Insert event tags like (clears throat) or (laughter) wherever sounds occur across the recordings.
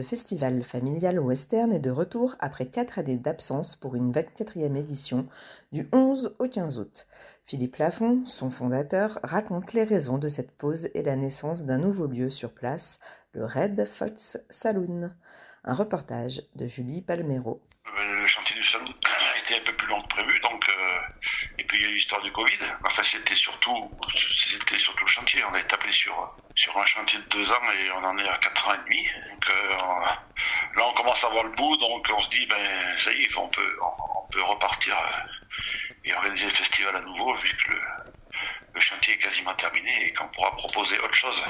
Le festival familial western est de retour après quatre années d'absence pour une 24e édition du 11 au 15 août. Philippe Lafont, son fondateur, raconte les raisons de cette pause et la naissance d'un nouveau lieu sur place, le Red Fox Saloon. Un reportage de Julie Palmero. Un peu plus long que prévu, donc et puis il y a eu l'histoire du Covid. Enfin, c'était surtout, c'était surtout le chantier. On a été appelé sur, sur un chantier de deux ans et on en est à quatre ans et demi. Donc euh, là, on commence à voir le bout, donc on se dit, ben ça y est, on peut, on, peut repartir euh, et organiser le festival à nouveau, vu que le, chantier est quasiment terminé et qu'on pourra proposer autre chose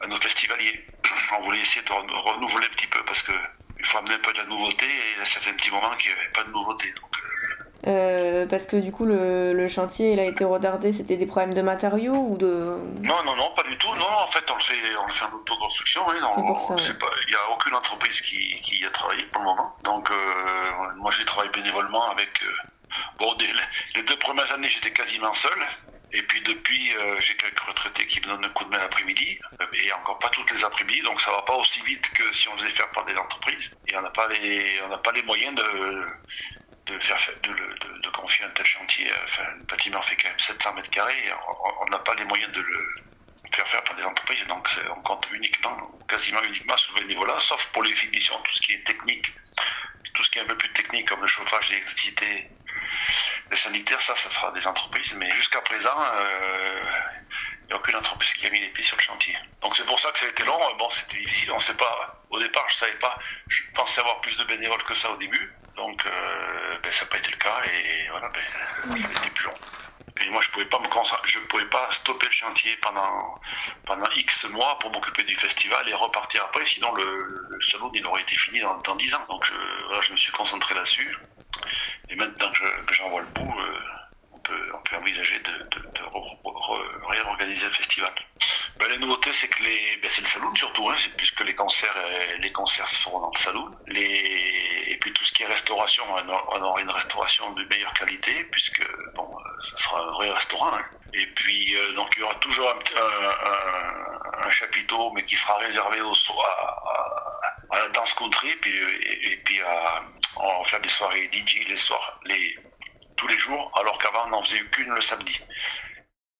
à nos festivaliers. (clears throat) On voulait essayer de renouveler un petit peu parce que il faut amener un peu de la nouveauté et ça fait un petit moment qu'il n'y avait pas de nouveauté. Donc, euh, parce que du coup, le, le, chantier il a été retardé, c'était des problèmes de matériaux ou de. Non, non, non, pas du tout. Non, en fait, on le fait, on le fait en autoconstruction. Oui, c'est pour ça. Il n'y a aucune entreprise qui, qui, y a travaillé pour le moment. Donc, euh, moi, j'ai travaillé bénévolement avec. Euh, bon, les deux premières années, j'étais quasiment seul. Et puis depuis, euh, j'ai quelques retraités qui me donnent un coup de main l'après-midi, et encore pas toutes les après-midi, donc ça va pas aussi vite que si on faisait faire par des entreprises. Et on n'a pas les, on n'a pas les moyens de, de faire de, un tel chantier. Enfin, le bâtiment fait quand même 700 mètres carrés. On n'a pas les moyens de le faire faire par des entreprises. Donc, on compte uniquement, quasiment uniquement sur le bénévolat, sauf pour les finitions, tout ce qui est technique, tout ce qui est un peu plus technique, comme le chauffage, l'électricité, les sanitaires, ça, ça sera des entreprises. Mais jusqu'à présent, euh, il n'y a aucune entreprise qui a mis les pieds sur le chantier. Donc c'est pour ça que ça a été long. Bon, c'était difficile. On sait pas. Au départ, je savais pas. Je pensais avoir plus de bénévoles que ça au début. Donc euh, ben, ça n'a pas été le cas et voilà, ben, ça a été plus long. Et moi, je pouvais pas me je pouvais pas stopper le chantier pendant pendant X mois pour m'occuper du festival et repartir après. Sinon, le, le salon il aurait été fini dans, dans 10 ans. Donc je, voilà, je me suis concentré là-dessus. Et maintenant que j'en vois le bout, euh, on, peut, on peut envisager de, de, de re, re, réorganiser le festival. Ben, la nouveauté, c'est que les, ben, c'est le saloon surtout, hein, c'est puisque les concerts, les concerts se feront dans le saloon. Les, restauration, on aura une restauration de meilleure qualité, puisque bon, ce sera un vrai restaurant. Hein. Et puis euh, donc il y aura toujours un, chapiteau, mais qui sera réservé au à, la danse country, puis, et, et puis à, on va faire des soirées DJ les soirs, les tous les jours, alors qu'avant on n'en faisait qu'une le samedi.